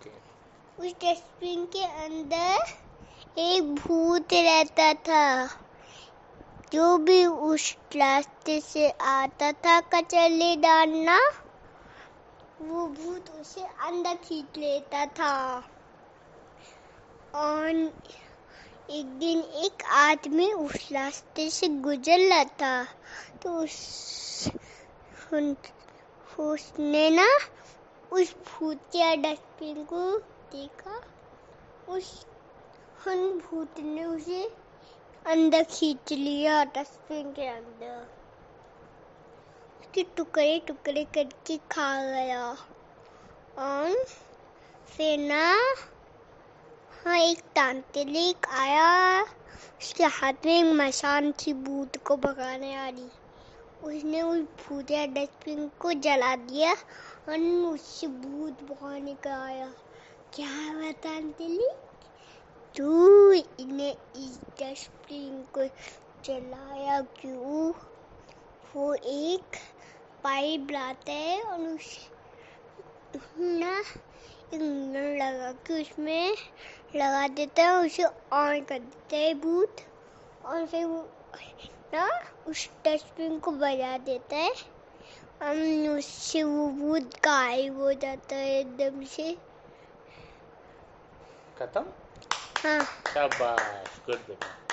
Okay उस dustbin के अंदर एक भूत रहता था, जो भी उस रास्ते से आता था कचरे डालना, वो भूत उसे अंदर खींच लेता था। और एक दिन एक आदमी उस रास्ते से गुजर रहा था तो उस उसने ना उस भूतिया डस्टबिन को देखा। उस हन भूत ने उसे अंदर खींच लिया डस्टबिन के अंदर। उसके टुकड़े टुकड़े करके खा गया। और फिर ना हाँ एक तांत्रिक आया। उसके हाथ में एक मशान थी, भूत को भगाने वाली। उसने उस भूतिया डस्टबिन को जला दिया और उससे भूत भगाने का आया। क्या बता तांत्रिक तू इन्हें इस डस्टबिन को जलाया क्यों? वो एक पाइप लाता है और उस ना एक लगा के उसमें लगा देता है उसे ऑन कर देता है भूत। और फिर वो ना उस डस्टबिन को बजा देता है। हम उससे वो भूत गायब हो जाता है एकदम से। खत्म? हाँ। शाबाश गुड बेटा